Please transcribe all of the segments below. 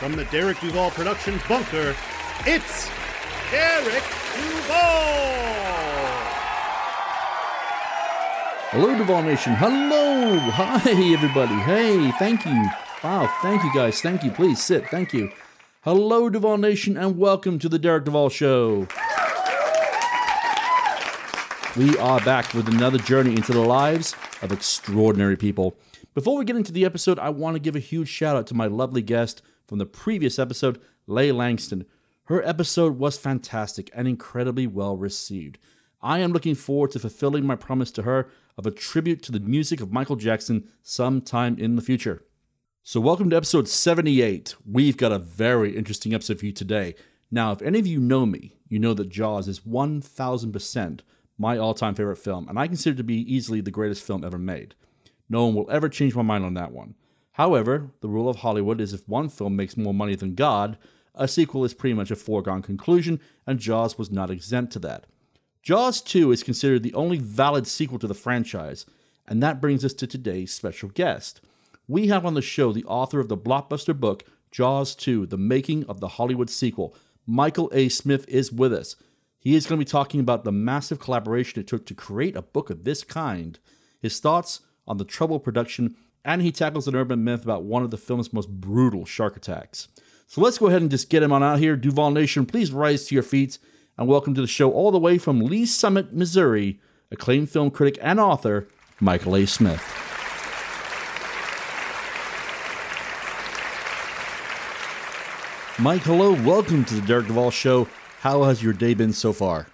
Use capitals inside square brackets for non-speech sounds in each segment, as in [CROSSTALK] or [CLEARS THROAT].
from the Derek Duval Productions bunker, it's Derek Duval! Hello, Duval Nation. Hello. Hi, everybody. Hey, thank you. Wow, thank you guys. Thank you. Please sit. Thank you. Hello, Duval Nation, and welcome to the Derek Duval Show. We are back with another journey into the lives of extraordinary people. Before we get into the episode, I want to give a huge shout out to my lovely guest from the previous episode, Leigh Langston. Her episode was fantastic and incredibly well received. I am looking forward to fulfilling my promise to her of a tribute to the music of Michael Jackson sometime in the future. So, welcome to episode 78. We've got a very interesting episode for you today. Now, if any of you know me, you know that Jaws is 1000% my all time favorite film, and I consider it to be easily the greatest film ever made. No one will ever change my mind on that one. However, the rule of Hollywood is if one film makes more money than God, a sequel is pretty much a foregone conclusion, and Jaws was not exempt to that. Jaws 2 is considered the only valid sequel to the franchise, and that brings us to today's special guest. We have on the show the author of the blockbuster book, Jaws 2 The Making of the Hollywood Sequel. Michael A. Smith is with us. He is going to be talking about the massive collaboration it took to create a book of this kind, his thoughts on the troubled production, and he tackles an urban myth about one of the film's most brutal shark attacks. So let's go ahead and just get him on out here. Duval Nation, please rise to your feet and welcome to the show all the way from Lee's Summit, Missouri, acclaimed film critic and author, Michael A. Smith. Mike, hello. Welcome to the Derek Duval Show. How has your day been so far?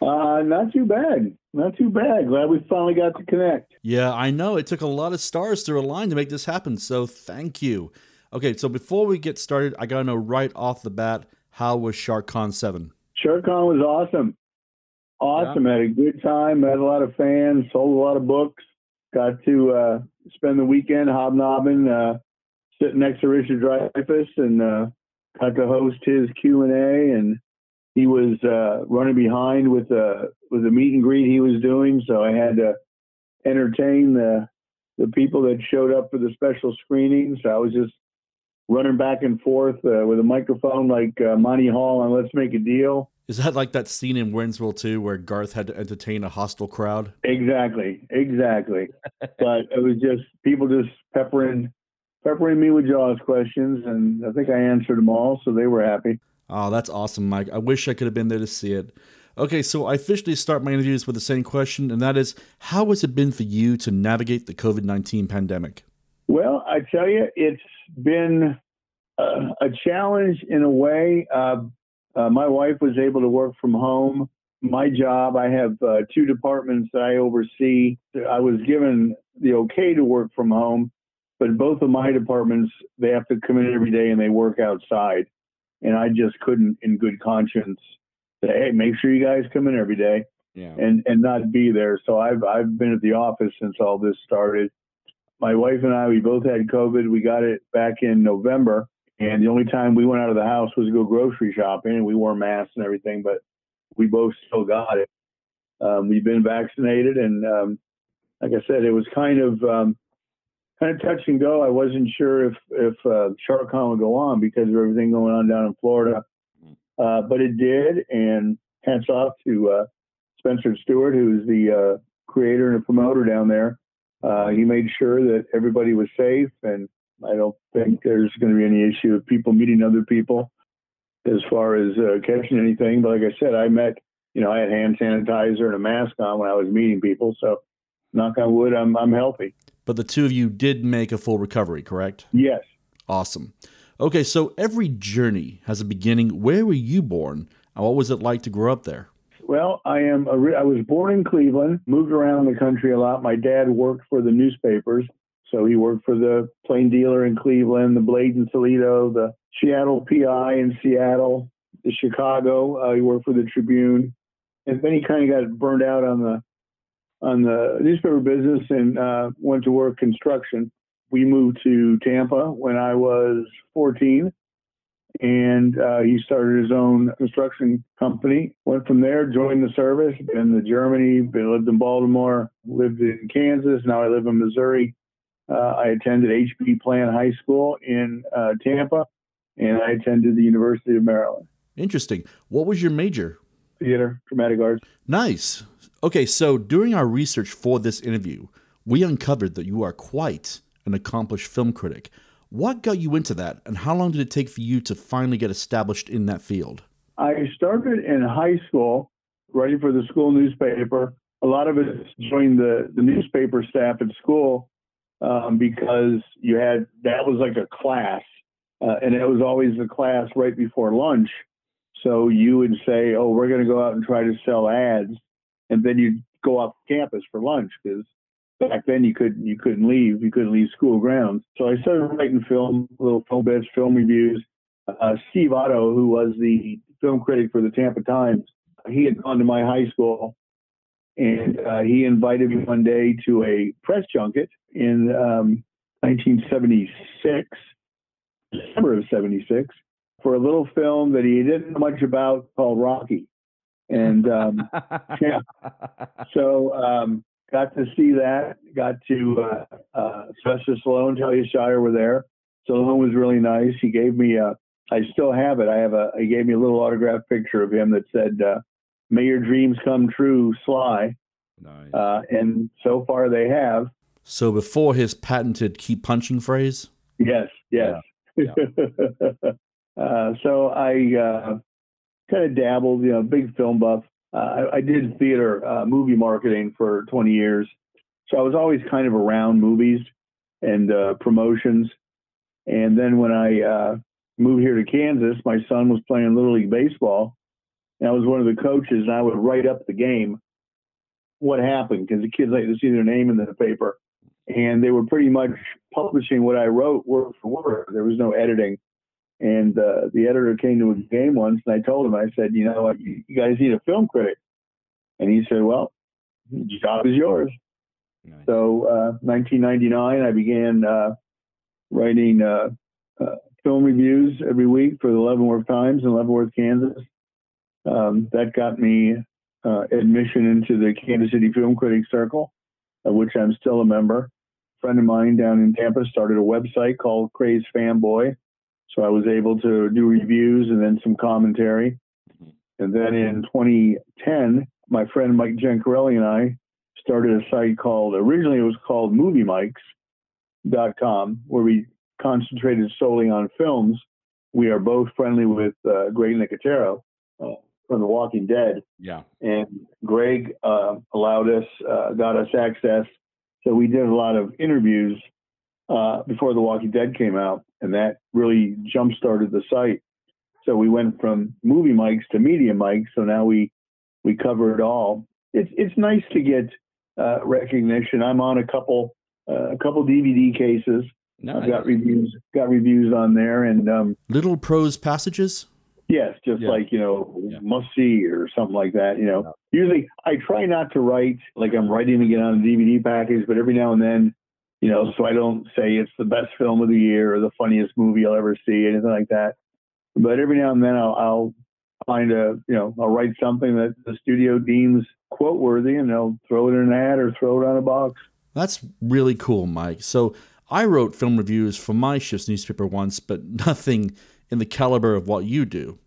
Uh, not too bad. Not too bad. Glad we finally got to connect. Yeah, I know. It took a lot of stars to align to make this happen, so thank you. Okay, so before we get started, I got to know right off the bat how was SharkCon 7? SharkCon was awesome. Awesome. Yeah. Had a good time. Met a lot of fans. Sold a lot of books. Got to uh, spend the weekend hobnobbing, uh, sitting next to Richard Dreyfuss, and uh, got to host his Q and A. And he was uh, running behind with a with a meet and greet he was doing, so I had to entertain the the people that showed up for the special screening. So I was just running back and forth uh, with a microphone like uh, Monty Hall on Let's Make a Deal. Is that like that scene in Wayne's World 2 where Garth had to entertain a hostile crowd? Exactly, exactly. [LAUGHS] but it was just people just peppering peppering me with Jaws questions, and I think I answered them all, so they were happy. Oh, that's awesome, Mike. I wish I could have been there to see it. Okay, so I officially start my interviews with the same question, and that is how has it been for you to navigate the COVID 19 pandemic? Well, I tell you, it's been a, a challenge in a way. Uh, uh, my wife was able to work from home. My job, I have uh, two departments that I oversee. I was given the okay to work from home, but both of my departments, they have to come in every day and they work outside. And I just couldn't, in good conscience, say, "Hey, make sure you guys come in every day," yeah. and and not be there. So I've I've been at the office since all this started my wife and I, we both had COVID. We got it back in November. And the only time we went out of the house was to go grocery shopping and we wore masks and everything, but we both still got it. Um, we've been vaccinated. And um, like I said, it was kind of, um, kind of touch and go. I wasn't sure if, if uh, SharkCon would go on because of everything going on down in Florida. Uh, but it did. And hats off to uh, Spencer Stewart, who's the uh, creator and promoter down there uh, he made sure that everybody was safe, and I don't think there's going to be any issue of people meeting other people as far as uh, catching anything. But like I said, I met, you know, I had hand sanitizer and a mask on when I was meeting people. So, knock on wood, I'm I'm healthy. But the two of you did make a full recovery, correct? Yes. Awesome. Okay, so every journey has a beginning. Where were you born, and what was it like to grow up there? Well, I am. I was born in Cleveland, moved around the country a lot. My dad worked for the newspapers, So he worked for the Plain Dealer in Cleveland, the Blade in Toledo, the Seattle PI in Seattle, the Chicago. Uh, he worked for the Tribune, and then he kind of got burned out on the on the newspaper business and uh, went to work construction. We moved to Tampa when I was 14, and uh, he started his own construction company. Went from there, joined the service, been to Germany, been lived in Baltimore, lived in Kansas. Now I live in Missouri. Uh, I attended HB Plant High School in uh, Tampa, and I attended the University of Maryland. Interesting. What was your major? Theater, dramatic arts. Nice. Okay, so during our research for this interview, we uncovered that you are quite an accomplished film critic. What got you into that, and how long did it take for you to finally get established in that field? I started in high school, writing for the school newspaper. A lot of it joined the, the newspaper staff at school um, because you had that was like a class, uh, and it was always the class right before lunch. So you would say, "Oh, we're going to go out and try to sell ads," and then you'd go off campus for lunch because back then you couldn't you couldn't leave you couldn't leave school grounds. So I started writing film, little film bits, film reviews. Uh, Steve Otto, who was the film critic for the Tampa Times, he had gone to my high school, and uh, he invited me one day to a press junket in um, 1976, December of '76, for a little film that he didn't know much about called Rocky. And um, [LAUGHS] yeah, so um, got to see that. Got to uh, uh, Sylvester Stallone, Talia Shire were there. Stallone was really nice. He gave me a. I still have it. I have a. He gave me a little autographed picture of him that said, uh, "May your dreams come true, Sly." Nice. Uh, and so far they have. So before his patented keep punching phrase? Yes, yes. Yeah, [LAUGHS] uh, so I uh, kind of dabbled, you know, big film buff. Uh, I, I, did theater uh, movie marketing for 20 years. So I was always kind of around movies and uh, promotions. And then when I uh, moved here to Kansas, my son was playing Little League Baseball. And I was one of the coaches, and I would write up the game, what happened, because the kids like to see their name in the paper. And they were pretty much publishing what I wrote word for word. There was no editing. And uh, the editor came to a game once, and I told him, I said, you know what, you, guys need a film critic. And he said, well, the job is yours. Nice. So, uh, 1999, I began uh, writing uh, uh, film reviews every week for the Leavenworth Times in Leavenworth, Kansas. Um, that got me uh, admission into the Kansas City Film Critics Circle, of which I'm still a member. A friend of mine down in Tampa started a website called Crazed Fanboy so I was able to do reviews and then some commentary. Mm-hmm. And then in 2010, my friend Mike Gencarelli and I started a site called, originally it was called MovieMikes.com, where we concentrated solely on films. We are both friendly with uh, Greg Nicotero uh, from The Walking Dead. Yeah. And Greg uh, allowed us, uh, got us access. So we did a lot of interviews uh, before The Walking Dead came out, and that really jump started the site. So we went from Movie Mikes to Media Mikes. So now we we cover it all. It's it's nice to get uh, recognition. I'm on a couple uh, a couple DVD cases. Nice. I've got reviews got reviews on there and um, little prose passages. Yes, just yeah. like you know, yeah. must see or something like that. You know, yeah. usually I try not to write like I'm writing to get on a DVD package, but every now and then you know, so I don't say it's the best film of the year or the funniest movie I'll ever see, anything like that. But every now and then I'll, I'll find a, you know, I'll write something that the studio deems quote worthy and they'll throw it in an ad or throw it on a box. That's really cool, Mike. So I wrote film reviews for my shift's newspaper once, but [LAUGHS] nothing in the caliber of what you do.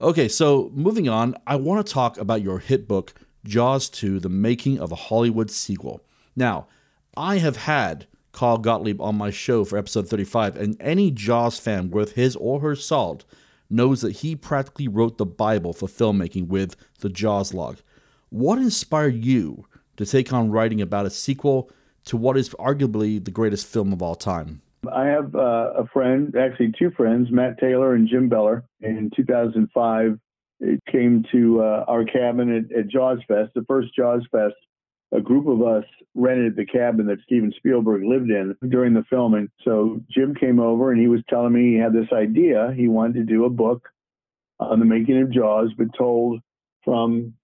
Okay, so moving on, I want to talk about your hit book, Jaws 2 The Making of a Hollywood Sequel. Now, I have had Carl Gottlieb on my show for episode 35, and any Jaws fan worth his or her salt knows that he practically wrote the Bible for filmmaking with the Jaws log. What inspired you to take on writing about a sequel to what is arguably the greatest film of all time? I have uh, a friend, actually two friends, Matt Taylor and Jim Beller. In 2005, it came to uh, our cabin at, at Jaws Fest, the first Jaws Fest a group of us rented the cabin that Steven Spielberg lived in during the filming. So Jim came over and he was telling me he had this idea. He wanted to do a book on the making of Jaws, but told from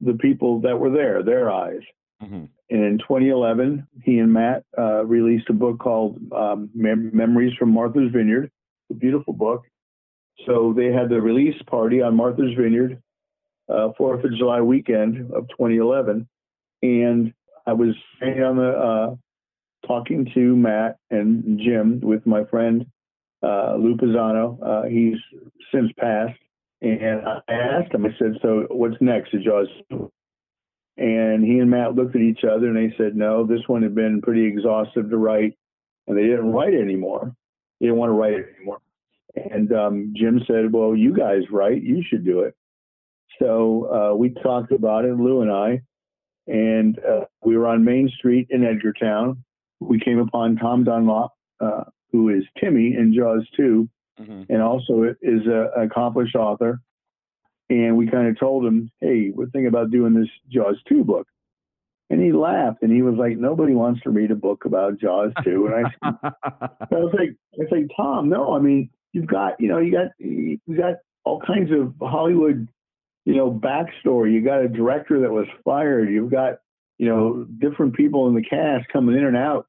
the people that were there, their eyes. Mm-hmm. And in 2011, he and Matt uh, released a book called um, Mem- Memories from Martha's Vineyard, a beautiful book. So they had the release party on Martha's Vineyard, uh, Fourth of July weekend of 2011, and I was on the uh, talking to Matt and Jim with my friend uh, Lou Pisano. Uh, he's since passed, and I asked him. I said, "So what's next?" Did Jaws and he and Matt looked at each other and they said, no, this one had been pretty exhaustive to write, and they didn't write it anymore. They didn't want to write it anymore. And um, Jim said, well, you guys write, you should do it. So uh, we talked about it, Lou and I, and uh, we were on Main Street in Edgartown. We came upon Tom Dunlop, uh, who is Timmy in Jaws 2, mm-hmm. and also is an accomplished author and we kind of told him, "Hey, we're thinking about doing this Jaws two book." And he laughed and he was like, "Nobody wants to read a book about Jaws two. And I, [LAUGHS] I was like, "I was like, Tom, no. I mean, you've got, you know, you got, you got all kinds of Hollywood, you know, backstory. You got a director that was fired. You've got, you know, different people in the cast coming in and out."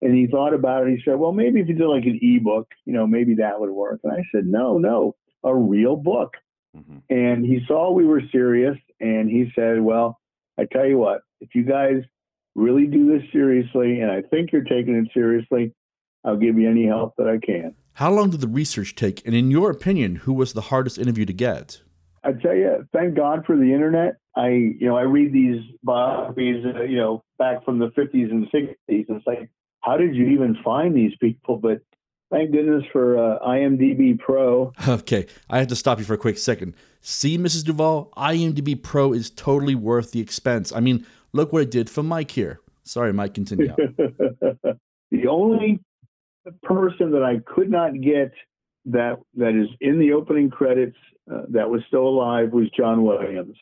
And he thought about it. He said, "Well, maybe if you did like an ebook, you know, maybe that would work." And I said, "No, no, a real book." Mm-hmm. And he saw we were serious and he said, Well, I tell you what, if you guys really do this seriously, and I think you're taking it seriously, I'll give you any help that I can. How long did the research take? And in your opinion, who was the hardest interview to get? I tell you, thank God for the internet. I, you know, I read these biographies, uh, you know, back from the 50s and 60s. And it's like, how did you even find these people? But Thank goodness for uh, IMDb Pro. [LAUGHS] Okay, I have to stop you for a quick second. See, Mrs. Duvall, IMDb Pro is totally worth the expense. I mean, look what it did for Mike here. Sorry, Mike, continue. [LAUGHS] the only person that I could not get that that is in the opening credits uh, that was still alive was John Williams,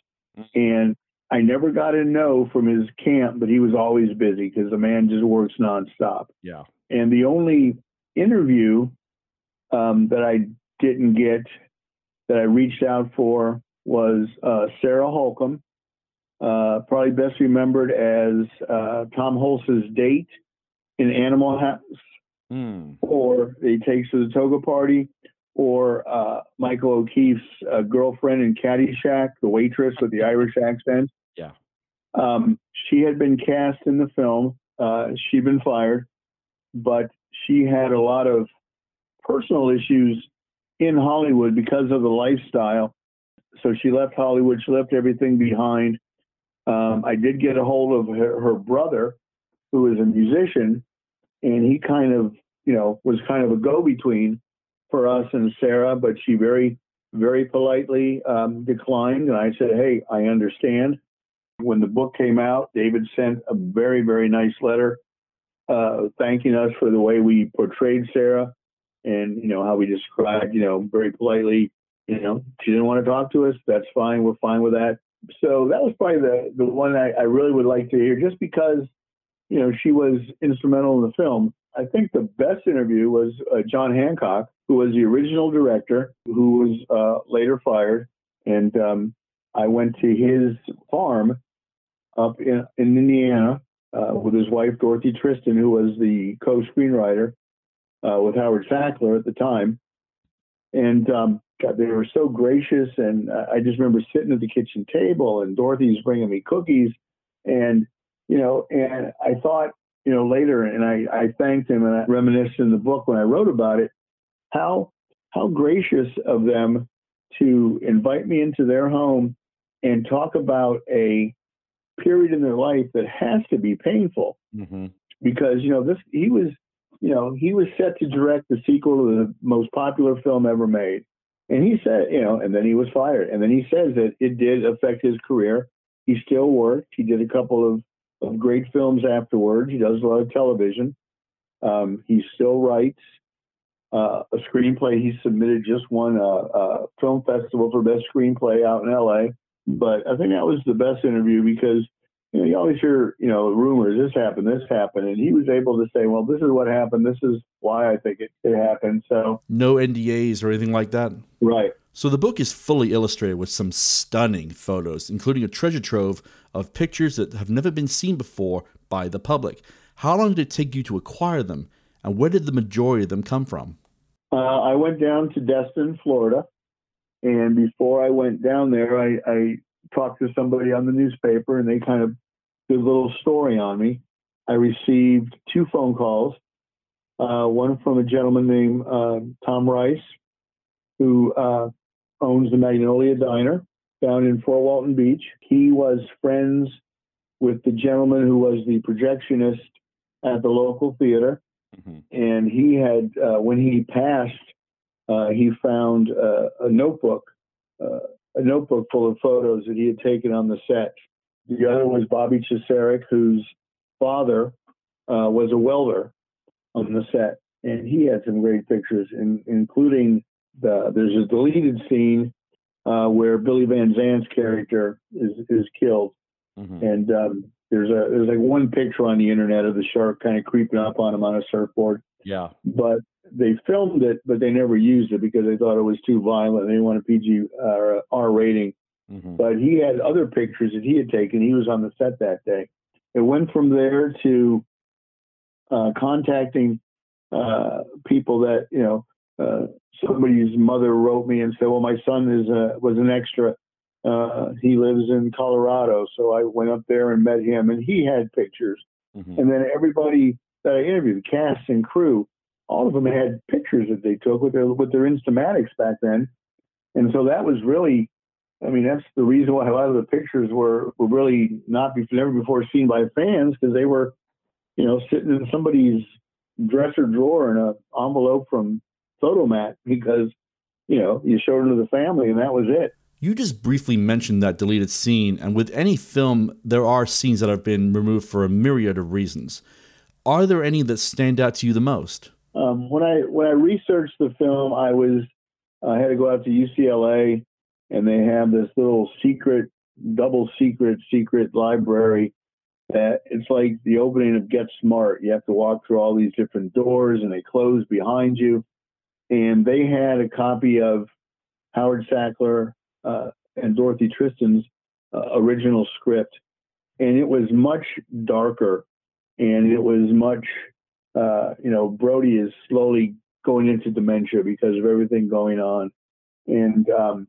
and I never got a no from his camp, but he was always busy because the man just works nonstop. Yeah. And the only interview um, that I didn't get that I reached out for was uh, Sarah Holcomb, uh, probably best remembered as uh, Tom Hulce's date in Animal House, mm. or He Takes to the Toga Party, or uh, Michael O'Keefe's uh, girlfriend in Caddyshack, the waitress with the Irish accent. Yeah. Um, she had been cast in the film. Uh, she'd been fired, but she had a lot of personal issues in Hollywood because of the lifestyle. So she left Hollywood. She left everything behind. Um, I did get a hold of her, her brother, who is a musician, and he kind of, you know, was kind of a go-between for us and Sarah. But she very, very politely um, declined, and I said, "Hey, I understand." When the book came out, David sent a very, very nice letter uh, thanking us for the way we portrayed Sarah and, you know, how we described, you know, very politely, you know, she didn't want to talk to us. That's fine. We're fine with that. So that was probably the, the one I, I really would like to hear just because, you know, she was instrumental in the film. I think the best interview was uh, John Hancock, who was the original director, who was uh, later fired. And um, I went to his farm up in, in Indiana uh, with his wife Dorothy Tristan, who was the co-screenwriter uh, with Howard Sackler at the time. And um, God, they were so gracious, and I just remember sitting at the kitchen table, and Dorothy's bringing me cookies, and you know, and I thought, you know, later, and I, I thanked him, and I reminisced in the book when I wrote about it, how how gracious of them to invite me into their home and talk about a period in their life that has to be painful. Mm-hmm. because you know this he was you know he was set to direct the sequel to the most popular film ever made. And he said you know and then he was fired. And then he says that it did affect his career. He still worked. He did a couple of, of great films afterwards he does a lot of television um, he still writes uh, a screenplay he submitted just one a, a film festival for best screenplay out in la but I think that was the best interview because you know, you always hear, you know, rumors, this happened, this happened. And he was able to say, well, this is what happened. This is why I think it, it happened. So, No NDAs or anything like that. right. So the book is fully illustrated with some stunning photos, including a treasure trove of pictures that have never been seen before by the public. How long did it take you to acquire them, and where did the majority of them come from? Uh, I went down to Destin, Florida. And before I went down there, I, I talked to somebody on the newspaper and they kind of did a little story on me. I received two phone calls, uh, one from a gentleman named uh, Tom Rice, who uh, owns the Magnolia Diner down in Fort Walton Beach. He was friends with the gentleman who was the projectionist at the local theater. And he had, uh, when he passed, uh, he found uh, a notebook, uh, a notebook full of photos that he had taken on the set. The other was Bobby Cesarek, whose father uh, was a welder on the set, and he had some great pictures, in, including the there's a deleted scene uh, where Billy Van Zandt's character is is killed, and um, there's a there's like one picture on the internet of the shark kind of creeping up on him on a surfboard Yeah. but they filmed it, but they never used it because they thought it was too violent. They wanted PG uh, or R rating. But he had other pictures that he had taken. He was on the set that day. It went from there to uh, contacting uh, people that you know. Uh, somebody's mother wrote me and said, "Well, my son is uh, was an extra. Uh, he lives in Colorado, so I went up there and met him, and he had pictures." And then everybody that I interviewed, the cast and crew, all of them had pictures that they took with their with their Instamatics back then, and so that was really, I mean, that's the reason why a lot of the pictures were were really not be, never before seen by fans because they were, you know, sitting in somebody's dresser drawer in a envelope from Fotomat because, you know, you showed them to the family and that was it. You just briefly mentioned that deleted scene, and with any film, there are scenes that have been removed for a myriad of reasons. Are there any that stand out to you the most? Um, when I when I researched the film, I was I had to go out to UCLA, and they have this little secret, double secret, secret library that it's like the opening of Get Smart. You have to walk through all these different doors, and they close behind you. And they had a copy of Howard Sackler uh, and Dorothy Tristan's uh, original script, and it was much darker, and it was much uh, you know, Brody is slowly going into dementia because of everything going on. And, um,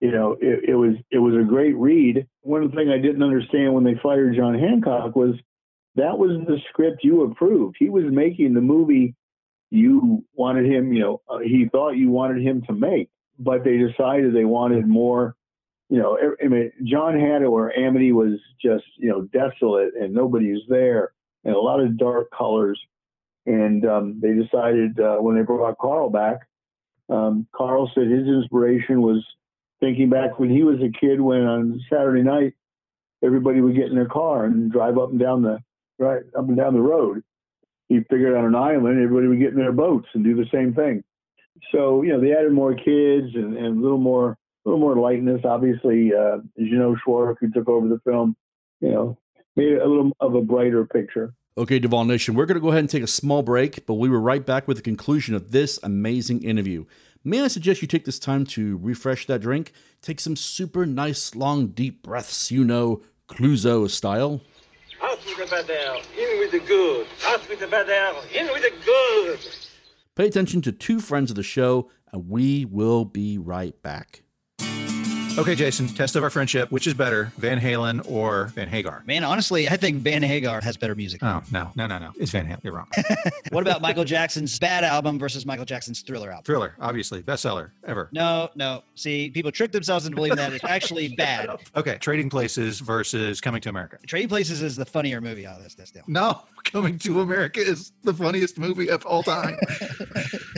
you know, it, it was it was a great read. One thing I didn't understand when they fired John Hancock was that was the script you approved. He was making the movie you wanted him, you know, uh, he thought you wanted him to make, but they decided they wanted more. You know, I mean, John had it where Amity was just, you know, desolate and nobody's there, and a lot of dark colors and um, they decided uh, when they brought Carl back, um, Carl said his inspiration was thinking back when he was a kid when on Saturday night everybody would get in their car and drive up and down the right up and down the road. He figured on an island everybody would get in their boats and do the same thing. So you know they added more kids and, and a little more a little more lightness. Obviously, uh, Jeannot Szwarc, who took over the film, you know, made a little of a brighter picture. Okay, Duval Nation, we're going to go ahead and take a small break, but we were right back with the conclusion of this amazing interview. May I suggest you take this time to refresh that drink? Take some super nice, long, deep breaths, you know, Clouseau style. Out with the bad air, in with the good. Out with the bad air, in with the good. Pay attention to two friends of the show, and we will be right back. Okay, Jason, test of our friendship. Which is better, Van Halen or Van Hagar? Man, honestly, I think Van Hagar has better music. Oh, no, no, no, no. It's Van Halen. You're wrong. [LAUGHS] What about Michael Jackson's Bad album versus Michael Jackson's Thriller album? Thriller, obviously, bestseller ever. No, no. See, people trick themselves into believing that it's actually [LAUGHS] bad. Okay, Trading Places versus Coming to America. Trading Places is the funnier movie oh, out of this, this deal. No, [LAUGHS] Coming to America is the funniest movie of all time.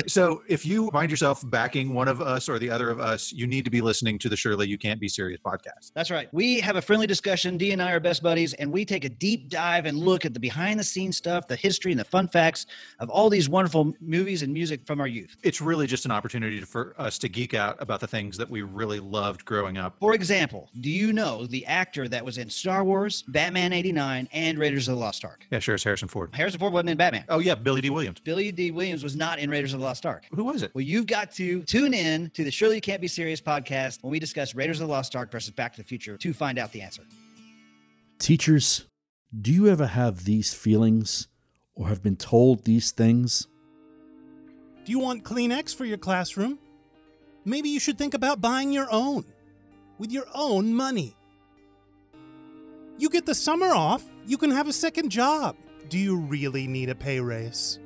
so if you find yourself backing one of us or the other of us, you need to be listening to the Surely You Can't Be Serious podcast. That's right. We have a friendly discussion. D and I are best buddies, and we take a deep dive and look at the behind the scenes stuff, the history, and the fun facts of all these wonderful movies and music from our youth. It's really just an opportunity for us to geek out about the things that we really loved growing up. For example, do you know the actor that was in Star Wars, Batman 89, and Raiders of the Lost Ark? Yeah, sure, it's Harrison Ford. Harrison Ford wasn't in Batman. Oh, yeah, Billy Dee Williams. Billy Dee Williams was not in Raiders of the Lost Ark. Who was it? Well, you've got to tune in to the Surely You Can't Be Serious podcast when we discuss Raiders of the Lost Ark versus Back to the Future to find out the answer. Teachers, do you ever have these feelings or have been told these things? Do you want Kleenex for your classroom? Maybe you should think about buying your own with your own money. You get the summer off, you can have a second job. Do you really need a pay raise?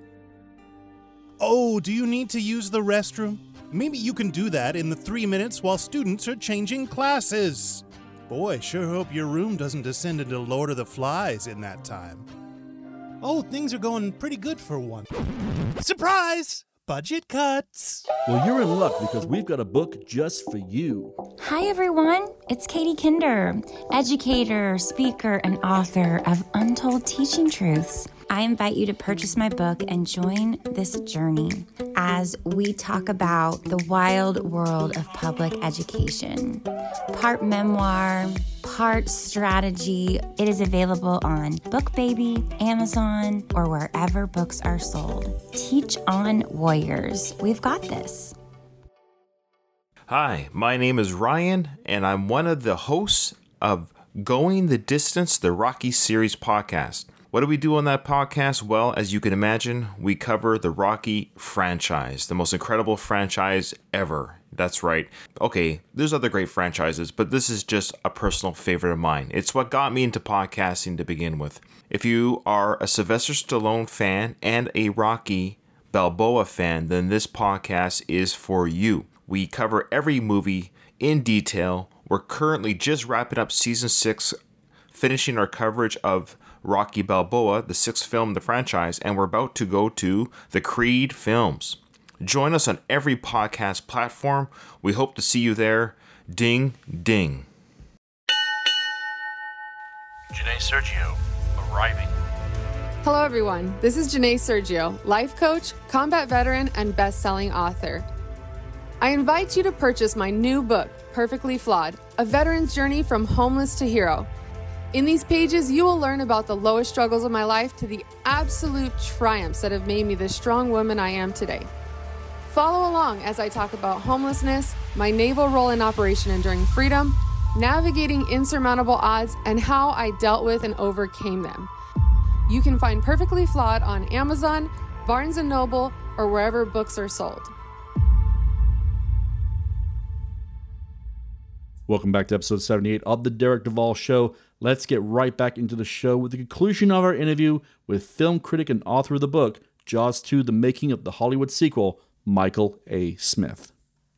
Oh, do you need to use the restroom? Maybe you can do that in the three minutes while students are changing classes. Boy, sure hope your room doesn't descend into Lord of the Flies in that time. Oh, things are going pretty good for one. Surprise! Budget cuts! Well, you're in luck because we've got a book just for you. Hi, everyone. It's Katie Kinder, educator, speaker, and author of Untold Teaching Truths. I invite you to purchase my book and join this journey as we talk about the wild world of public education. Part memoir, part strategy. It is available on BookBaby, Amazon, or wherever books are sold. Teach on Warriors. We've got this. Hi, my name is Ryan, and I'm one of the hosts of Going the Distance, the Rocky Series podcast. What do we do on that podcast? Well, as you can imagine, we cover the Rocky franchise, the most incredible franchise ever. That's right. Okay, there's other great franchises, but this is just a personal favorite of mine. It's what got me into podcasting to begin with. If you are a Sylvester Stallone fan and a Rocky Balboa fan, then this podcast is for you. We cover every movie in detail. We're currently just wrapping up season six, finishing our coverage of Rocky Balboa, the sixth film in the franchise, and we're about to go to the Creed films. Join us on every podcast platform. We hope to see you there. Ding, ding. Janae Sergio, arriving. Hello, everyone. This is Janae Sergio, life coach, combat veteran, and best selling author. I invite you to purchase my new book, Perfectly Flawed A Veteran's Journey from Homeless to Hero. In these pages, you will learn about the lowest struggles of my life to the absolute triumphs that have made me the strong woman I am today. Follow along as I talk about homelessness, my naval role in Operation Enduring Freedom, navigating insurmountable odds, and how I dealt with and overcame them. You can find Perfectly Flawed on Amazon, Barnes & Noble, or wherever books are sold. Welcome back to episode 78 of the Derek Duvall Show. Let's get right back into the show with the conclusion of our interview with film critic and author of the book, Jaws 2 The Making of the Hollywood Sequel, Michael A. Smith.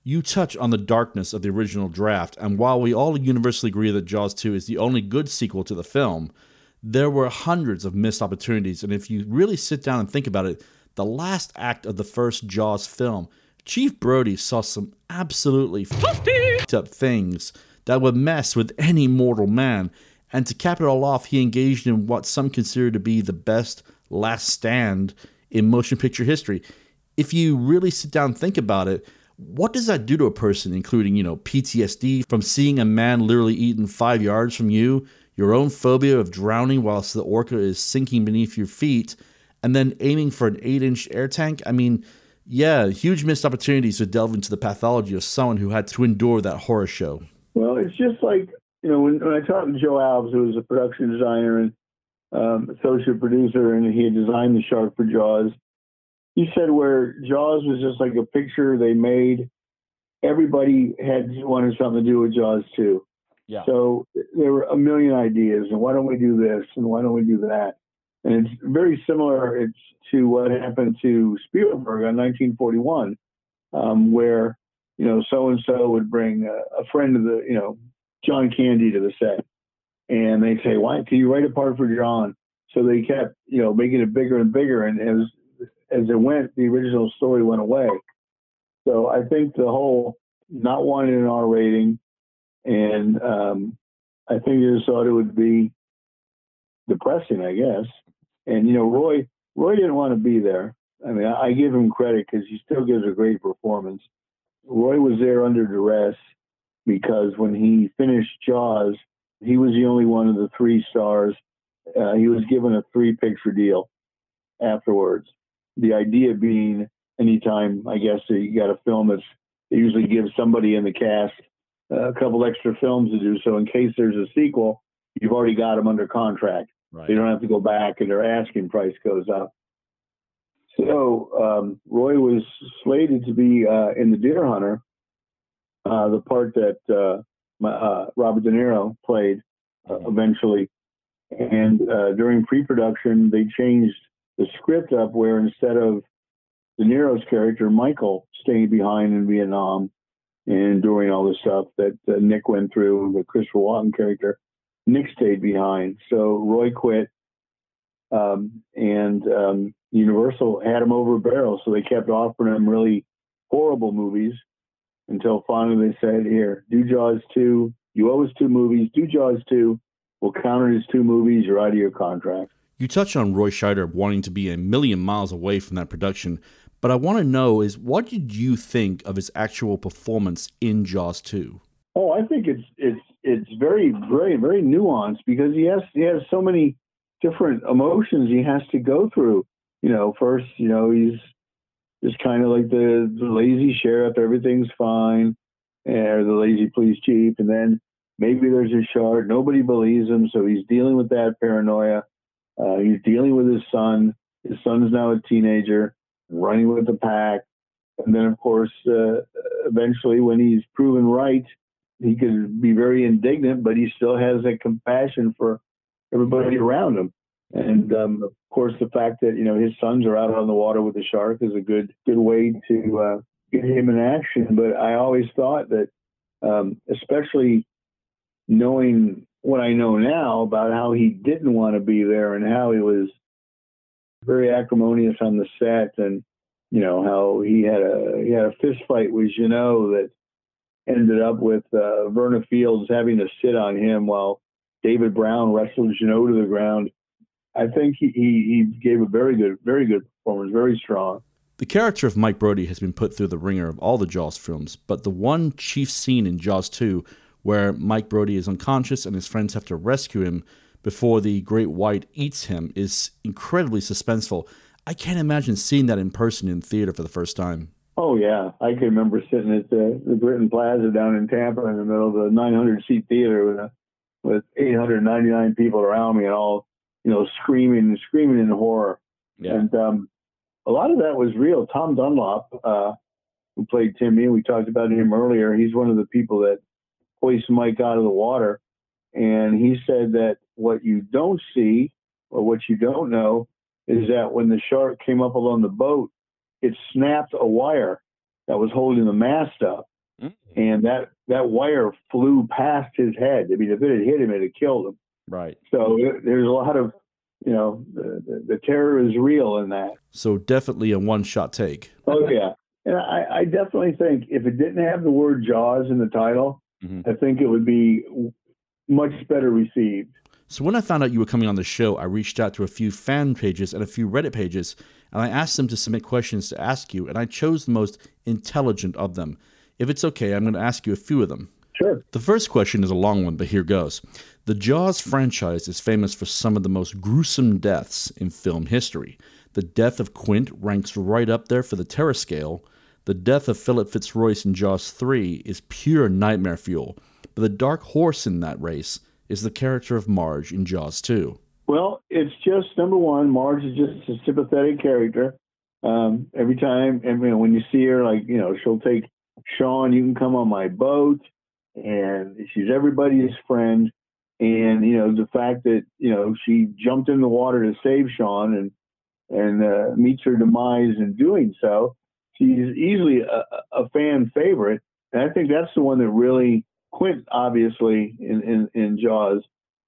You touch on the darkness of the original draft, and while we all universally agree that Jaws 2 is the only good sequel to the film, there were hundreds of missed opportunities, and if you really sit down and think about it, the last act of the first Jaws film, Chief Brody saw some absolutely f***ed up things that would mess with any mortal man, and to cap it all off, he engaged in what some consider to be the best last stand in motion picture history. If you really sit down and think about it, what does that do to a person, including, you know, PTSD from seeing a man literally eaten five yards from you, your own phobia of drowning whilst the orca is sinking beneath your feet, and then aiming for an eight inch air tank? I mean, yeah, huge missed opportunities to delve into the pathology of someone who had to endure that horror show. Well, it's just like you know when, when I talked to Joe Alves, who was a production designer and um, associate producer, and he had designed the shark for Jaws. He said where Jaws was just like a picture they made. Everybody had wanted something to do with Jaws too. Yeah. So there were a million ideas, and why don't we do this, and why don't we do that? And it's very similar it's to what happened to Spielberg on 1941, um, where you know so and so would bring a, a, friend of the you know John Candy to the set, and they'd say, "Why can you write a part for John?" So they kept, you know, making it bigger and bigger, and as as it went, the original story went away. So I think the whole not wanting an R rating, and um, I think they just thought it would be depressing, I guess. And you know, Roy Roy didn't want to be there. I mean, I, I give him credit because he still gives a great performance. Roy was there under duress because when he finished Jaws, he was the only one of the three stars. Uh, he was given a three picture deal afterwards. The idea being, anytime I guess you got a film that's they usually give somebody in the cast uh, a couple extra films to do. So in case there's a sequel, you've already got them under contract. Right. So you don't have to go back and their asking price goes up. So um, Roy was slated to be uh, in The Deer Hunter, uh, the part that uh, my, uh, Robert De Niro played uh, eventually. And uh, during pre-production, they changed the script up where instead of De Niro's character Michael staying behind in Vietnam and doing all the stuff that Nick went through, with the Christopher Walken character, Nick stayed behind. So Roy quit, um, and um, Universal had him over a barrel. So they kept offering him really horrible movies until finally they said, "Here, do Jaws two. You owe us two movies. Do Jaws two. We'll count it as two movies. You're out of your contract." You touched on Roy Scheider wanting to be a million miles away from that production, but I want to know is what did you think of his actual performance in Jaws 2? Oh, I think it's it's it's very very very nuanced because he has he has so many different emotions he has to go through. You know, first, you know, he's just kind of like the, the lazy sheriff, everything's fine, or the lazy police chief, and then maybe there's a shark, nobody believes him, so he's dealing with that paranoia. Uh, he's dealing with his son. His son's now a teenager, running with the pack. And then, of course, uh, eventually, when he's proven right, he could be very indignant, but he still has a compassion for everybody around him. And um, of course, the fact that you know his sons are out on the water with the shark is a good good way to uh, get him in action. But I always thought that, um, especially knowing what I know now about how he didn't want to be there and how he was very acrimonious on the set and you know how he had a he had a fist fight with Jeannot that ended up with uh, Verna Fields having to sit on him while David Brown wrestled Jeannot to the ground. I think he, he, he gave a very good very good performance, very strong. The character of Mike Brody has been put through the ringer of all the Jaws films, but the one chief scene in Jaws 2 where Mike Brody is unconscious and his friends have to rescue him before the great white eats him is incredibly suspenseful. I can't imagine seeing that in person in theater for the first time. Oh yeah, I can remember sitting at the, the Britton Plaza down in Tampa in the middle of a 900 seat theater with a, with 899 people around me and all you know screaming and screaming in horror. Yeah. And um, a lot of that was real. Tom Dunlop, uh, who played Timmy, and we talked about him earlier. He's one of the people that hoist Mike out of the water. And he said that what you don't see or what you don't know is that when the shark came up along the boat, it snapped a wire that was holding the mast up. Mm-hmm. And that, that wire flew past his head. I mean, if it had hit him, it had killed him. Right. So there's a lot of, you know, the, the, the terror is real in that. So definitely a one shot take. Oh, yeah. And I, I definitely think if it didn't have the word Jaws in the title, Mhm. I think it would be much better received. So when I found out you were coming on the show, I reached out to a few fan pages and a few Reddit pages, and I asked them to submit questions to ask you, and I chose the most intelligent of them. If it's okay, I'm going to ask you a few of them. Sure. The first question is a long one, but here goes. The Jaws franchise is famous for some of the most gruesome deaths in film history. The death of Quint ranks right up there for the terror scale. The death of Philip FitzRoyce in Jaws 3 is pure nightmare fuel. But the dark horse in that race is the character of Marge in Jaws 2. Well, it's just number one. Marge is just a sympathetic character. Um, every time, know, when you see her, like you know, she'll take Sean. You can come on my boat, and she's everybody's friend. And you know, the fact that you know she jumped in the water to save Sean and and uh, meets her demise in doing so, she's easily a, a fan favorite. And I think that's the one that really Quint, obviously, in in, in Jaws,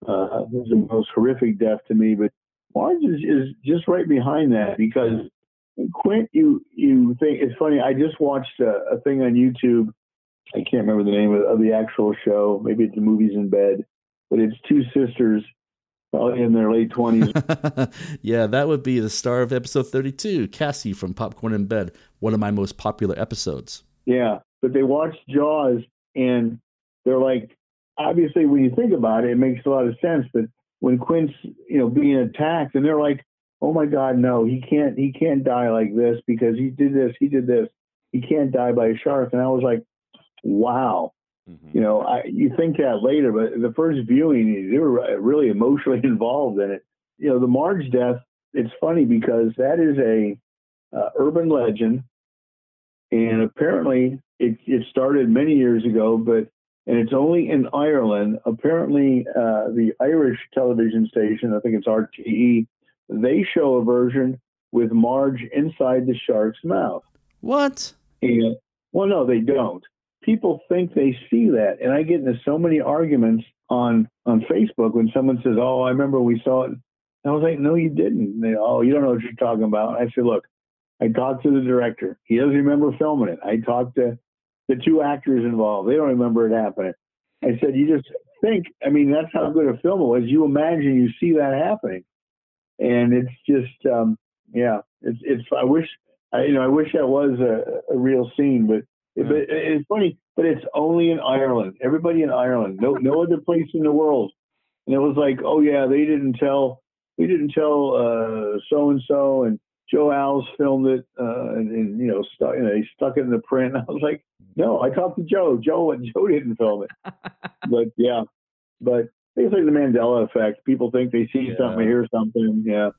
uh, was the most horrific death to me. But Marge is, is just right behind that because Quint, you you think it's funny. I just watched a, a thing on YouTube. I can't remember the name of, of the actual show. Maybe it's the movies in bed, but it's two sisters, probably in their late twenties. [LAUGHS] yeah, that would be the star of episode 32, Cassie from Popcorn in Bed, one of my most popular episodes. Yeah, but they watched Jaws and they're like, obviously, when you think about it, it makes a lot of sense. But when Quint's, you know, being attacked, and they're like, oh my God, no, he can't, he can't die like this because he did this, he did this. He can't die by a shark. And I was like, wow. Mm-hmm. You know, I, you think that later, but the first viewing, they were really emotionally [LAUGHS] involved in it. You know, the Marge death, it's funny because that is a uh, urban legend. And apparently it, it started many years ago, but and it's only in Ireland. Apparently, uh, the Irish television station, I think it's RTE, they show a version with Marge inside the shark's mouth. What? And, well, no, they don't. People think they see that, and I get into so many arguments on on Facebook when someone says, "Oh, I remember we saw it." And I was like, "No, you didn't." They, oh, you don't know what you're talking about. And I said, "Look, I talked to the director. He doesn't remember filming it. I talked to the two actors involved. They don't remember it happening. I said, you just think. I mean, that's how good a film it was. You imagine you see that happening and it's just um, yeah, it's it's. I wish I, you know I wish that was a, a real scene, but yeah. it, it's funny. But it's only in Ireland. Everybody in Ireland, no no other place in the world. And it was like, oh yeah, they didn't tell we didn't tell so and so, and Joe Alves filmed it, uh, and, and, you know, stuck, you know, he stuck it in the print. [LAUGHS] I was like, no, I talked to Joe. Joe, [LAUGHS] Joe didn't film it. but yeah, but it's like the Mandela effect. People think they see yeah. something, hear something. Yeah.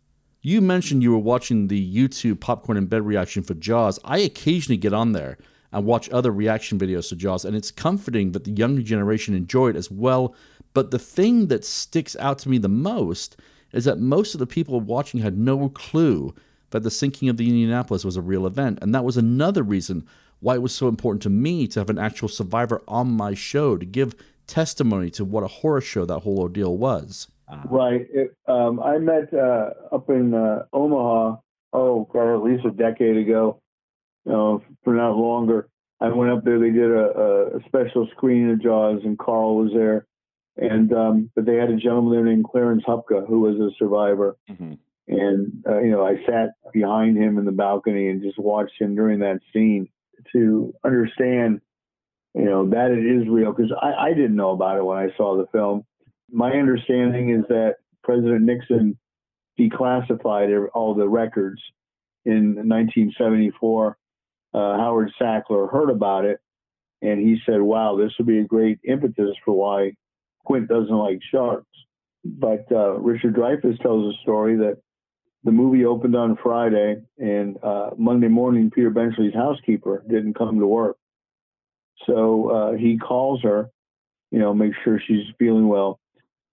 You mentioned you were watching the YouTube popcorn in bed reaction for Jaws. I occasionally get on there and watch other reaction videos to Jaws, and it's comforting that the younger generation enjoy it as well. But the thing that sticks out to me the most is that most of the people watching had no clue that the sinking of the Indianapolis was a real event. And that was another reason why it was so important to me to have an actual survivor on my show to give testimony to what a horror show that whole ordeal was. Right. It, um, I met uh, up in uh, Omaha, oh, God, at least a decade ago, for not longer. I went up there. They did a, a special screening of Jaws, and Carl was there. And um, but they had a gentleman there named Clarence Hupka who was a survivor. Mm-hmm. And uh, you know, I sat behind him in the balcony and just watched him during that scene to understand you know, that it is real because I, I didn't know about it when I saw the film. My understanding is that President Nixon declassified all the records in 1974. Uh, Howard Sackler heard about it and he said, wow, this would be a great impetus for why Quint doesn't like sharks. But uh, Richard Dreyfuss tells a story that the movie opened on Friday and uh, Monday morning, Peter Benchley's housekeeper didn't come to work. So uh, he calls her, you know, make sure she's feeling well.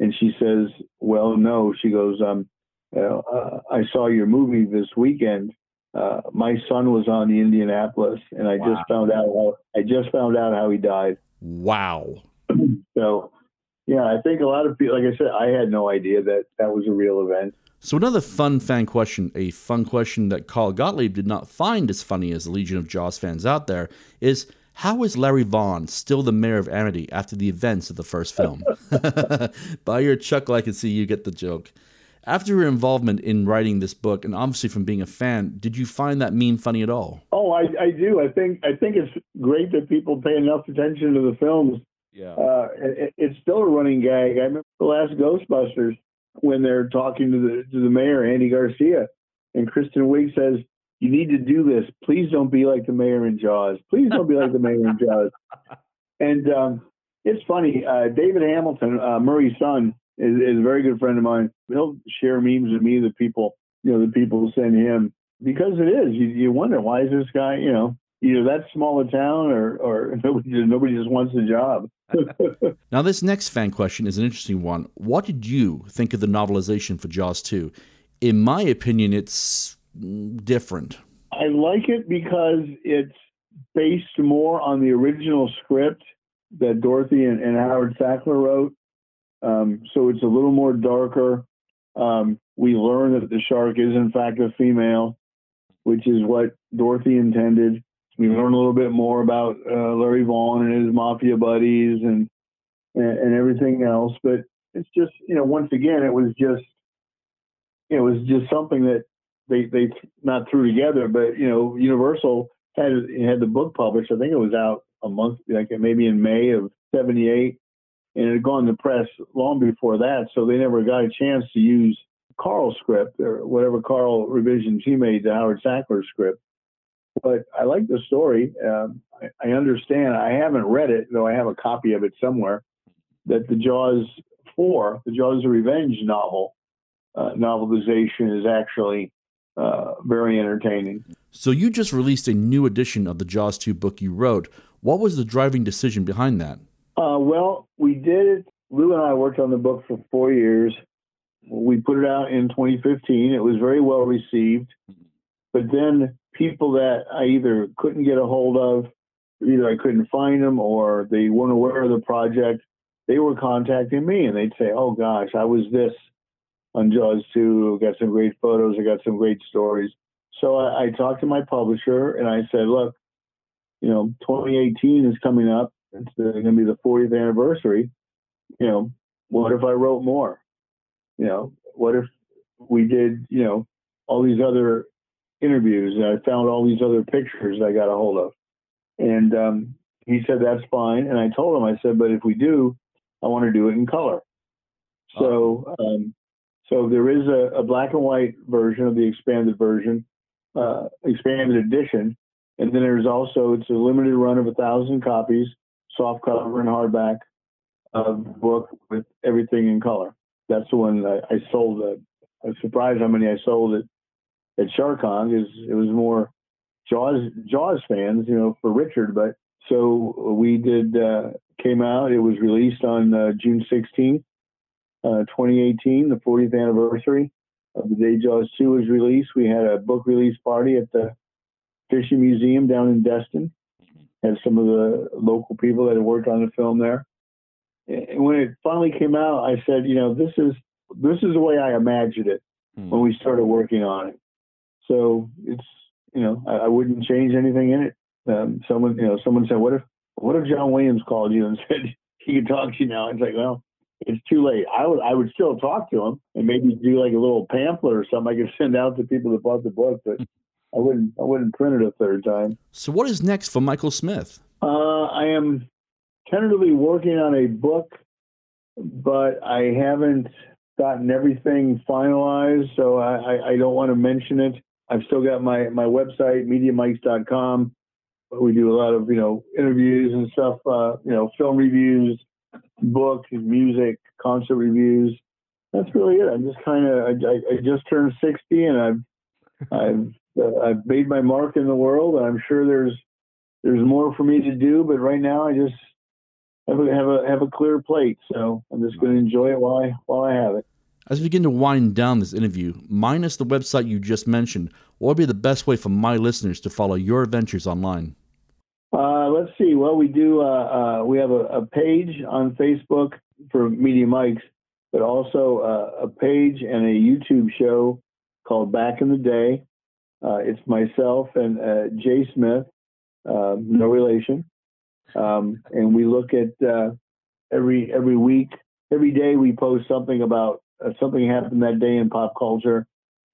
And she says, well, no. She goes, um, uh, I saw your movie this weekend. Uh, my son was on the Indianapolis, and I wow. just found out how I just found out how he died. Wow. [CLEARS THROAT] so, yeah, I think a lot of people, like I said, I had no idea that that was a real event. So another fun fan question, a fun question that Carl Gottlieb did not find as funny as the Legion of Jaws fans out there, is how is Larry Vaughn still the mayor of Amity after the events of the first film? [LAUGHS] By your chuckle, I can see you get the joke. After your involvement in writing this book, and obviously from being a fan, did you find that meme funny at all? Oh, I, I do. I think I think it's great that people pay enough attention to the films. Yeah, uh, it, it's still a running gag. I remember the last Ghostbusters when they're talking to the to the mayor Andy Garcia, and Kristen Wiig says, you need to do this. Please don't be like the mayor in Jaws. Please don't be like the mayor in Jaws. [LAUGHS] And um, it's funny. Uh, David Hamilton, uh, Murray's son, is, is, a very good friend of mine. He'll share memes with me that people, you know, the people send him because it is. You, you wonder why is this guy, you know, either that small a town or or [LAUGHS] nobody just, nobody just wants a job. [LAUGHS] now, this next fan question is an interesting one. What did you think of the novelization for Jaws 2? In my opinion, it's different? I like it because it's based more on the original script that Dorothy and, and Howard Sackler wrote. Um, so it's a little more darker. Um, we learn that the shark is in fact a female, which is what Dorothy intended. We learn a little bit more about uh, Larry Vaughn and his mafia buddies and, and and everything else. But it's just you know once again it was just it was just something that they they not threw together, but you know Universal had had the book published. I think it was out a month, like maybe in May of '78, and it had gone to press long before that. So they never got a chance to use Carl's script or whatever Carl revisions he made to Howard Sackler's script. But I like the story. Um, I, I understand. I haven't read it, though I have a copy of it somewhere. That the Jaws 4, the Jaws of Revenge novel, uh, novelization is actually uh, very entertaining. So you just released a new edition of the Jaws 2 book you wrote. What was the driving decision behind that? Uh, well, we did it. Lou and I worked on the book for four years. We put it out in 2015. It was very well received. But then people that I either couldn't get a hold of, either I couldn't find them or they weren't aware of the project, they were contacting me and they'd say, Oh gosh, I was this on Jaws 2. Got some great photos. I got some great stories. So I, I talked to my publisher and I said, look, you know, 2018 is coming up. It's going to be the 40th anniversary. You know, what if I wrote more? You know, what if we did, you know, all these other interviews and I found all these other pictures I got a hold of. And um, he said, that's fine. And I told him, I said, but if we do, I want to do it in color. So, um, so there is a, a, black and white version of the expanded version, uh, expanded edition, and then there's also it's a limited run of a thousand copies, soft cover and hardback, book with everything in color. That's the one I, I sold. I was surprised how many I sold at at SharkCon because it was more Jaws Jaws fans, you know, for Richard. But so we did uh, came out. It was released on uh, June 16th, uh, 2018, the 40th anniversary of the day Jaws 2 was released. We had a book release party at the Fishing Museum down in Destin. Had some of the local people that had worked on the film there. And when it finally came out, I said, you know, this is this is the way I imagined it hmm. when we started working on it. So it's you know, I, I wouldn't change anything in it. Um, someone, you know, someone said, "What if, what if John Williams called you and [LAUGHS] said he could talk to you now?" It's like, well, it's too late. I would, I would still talk to him and maybe do like a little pamphlet or something I could send out to people that bought the book, but [LAUGHS] I wouldn't, I wouldn't print it a third time. So, what is next for Michael Smith? Uh, I am tentatively working on a book, but I haven't gotten everything finalized, so I, I, I don't want to mention it. I've still got my my website, mediamikes.com. We do a lot of you know interviews and stuff, uh, you know, film reviews, books, music, concert reviews. That's really it. I'm just kind of I, I, just turned 60 and I've I've I've made my mark in the world. And I'm sure there's there's more for me to do, but right now I just have a have a have a clear plate. So I'm just going to enjoy it while I while I have it. As we begin to wind down this interview, minus the website you just mentioned, what would be the best way for my listeners to follow your adventures online? Uh, let's see. Well, we do. Uh, uh, we have a, a, page on Facebook for Media Mikes, but also uh, a page and a YouTube show called Back in the Day. Uh, it's myself and uh, Jay Smith, no relation, um, and we look at every every week, every day we post something about uh, something happened that day in pop culture.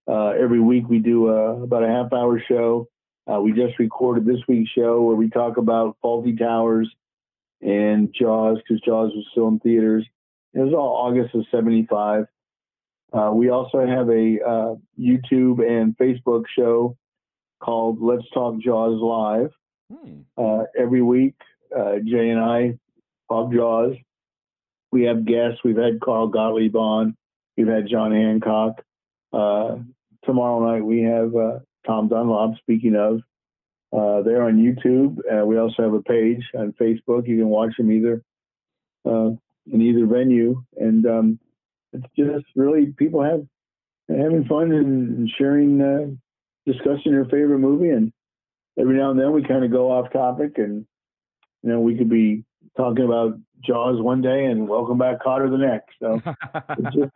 Uh, every week we do about a half hour show. Uh, we just recorded this week's show where we talk about Fawlty Towers and Jaws because Jaws was still in theaters. It was all August of '75. Uh, we also have a uh, YouTube and Facebook show called Let's Talk Jaws Live. Hmm. Uh, every week, Jay and I talk Jaws. We have guests. We've had Carl Gottlieb on. We've had John Hancock. Uh, tomorrow night we have uh, Tom Dunlop. Speaking of, uh, they're on YouTube. we also have a page on Facebook. You can watch them either uh, in either venue, and um, it's just really people have having fun and sharing, uh, discussing their favorite movie. And every now and then we kind of go off topic, and you know we could be talking about Jaws one day and Welcome Back Kotter the next. So [LAUGHS] it's just,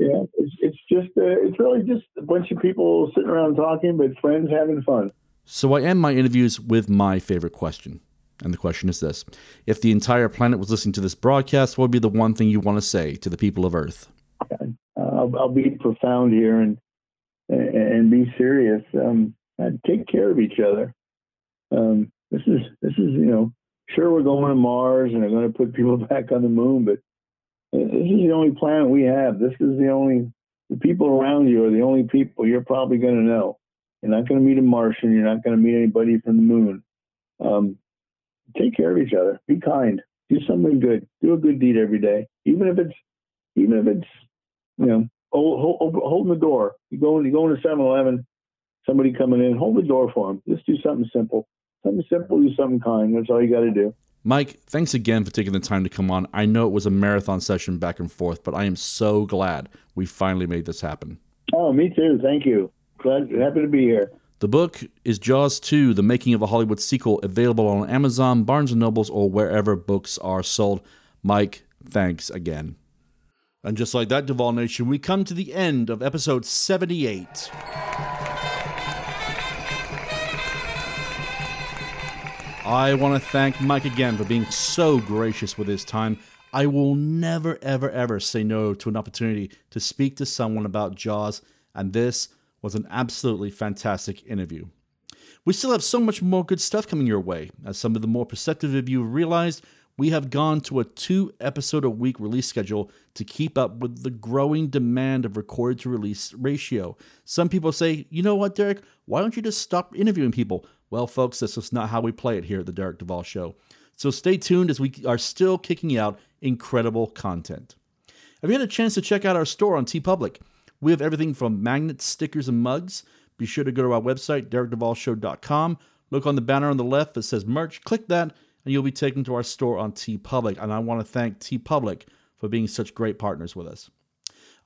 yeah, it's, it's just, uh, it's really just a bunch of people sitting around talking, but friends having fun. So I end my interviews with my favorite question. And the question is this If the entire planet was listening to this broadcast, what would be the one thing you want to say to the people of Earth? Uh, I'll, I'll, be profound here and and be serious. Um, take care of each other. Um, this is this is you know sure we're going to Mars and they're going to put people [LAUGHS] back on the moon, but this is the only planet we have. This is the only the people around you are the only people you're probably going to know. You're not going to meet a Martian. You're not going to meet anybody from the moon. Um, take care of each other. Be kind. Do something good. Do a good deed every day, even if it's even if it's you know hold, hold, holding the door. You go you go into 7-Eleven, somebody coming in, hold the door for them. Just do something simple. Something simple. Do something kind. That's all you got to do. Mike, thanks again for taking the time to come on. I know it was a marathon session back and forth, but I am so glad we finally made this happen. Oh, me too. Thank you. Glad, happy to be here. The book is Jaws 2, The Making of a Hollywood Sequel, available on Amazon, Barnes & Nobles, or wherever books are sold. Mike, thanks again. And just like that, Duval Nation, we come to the end of episode 78. I want to thank Mike again for being so gracious with his time. I will never, ever, ever say no to an opportunity to speak to someone about Jaws, and this was an absolutely fantastic interview. We still have so much more good stuff coming your way. As some of the more perceptive of you have realized, we have gone to a two episode a week release schedule to keep up with the growing demand of recorded to release ratio. Some people say, you know what, Derek, why don't you just stop interviewing people? Well, folks, this is not how we play it here at the Derek Duval Show. So stay tuned as we are still kicking out incredible content. Have you had a chance to check out our store on TeePublic? We have everything from magnets, stickers, and mugs. Be sure to go to our website, derekduvalshow.com. Look on the banner on the left that says merch. Click that, and you'll be taken to our store on TeePublic. And I want to thank TeePublic for being such great partners with us.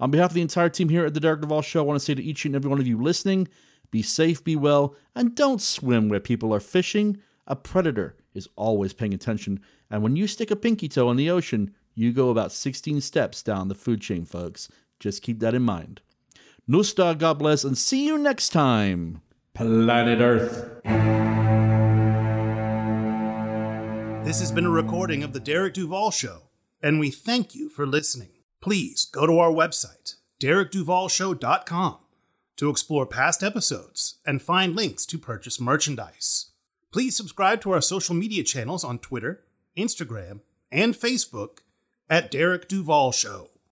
On behalf of the entire team here at the Derek Duval Show, I want to say to each and every one of you listening, be safe, be well, and don't swim where people are fishing. A predator is always paying attention, and when you stick a pinky toe in the ocean, you go about 16 steps down the food chain, folks. Just keep that in mind. Nusta, God bless, and see you next time, Planet Earth. This has been a recording of The Derek Duval Show, and we thank you for listening. Please go to our website, derekduvalshow.com, to explore past episodes and find links to purchase merchandise. Please subscribe to our social media channels on Twitter, Instagram, and Facebook at Derek Duval Show.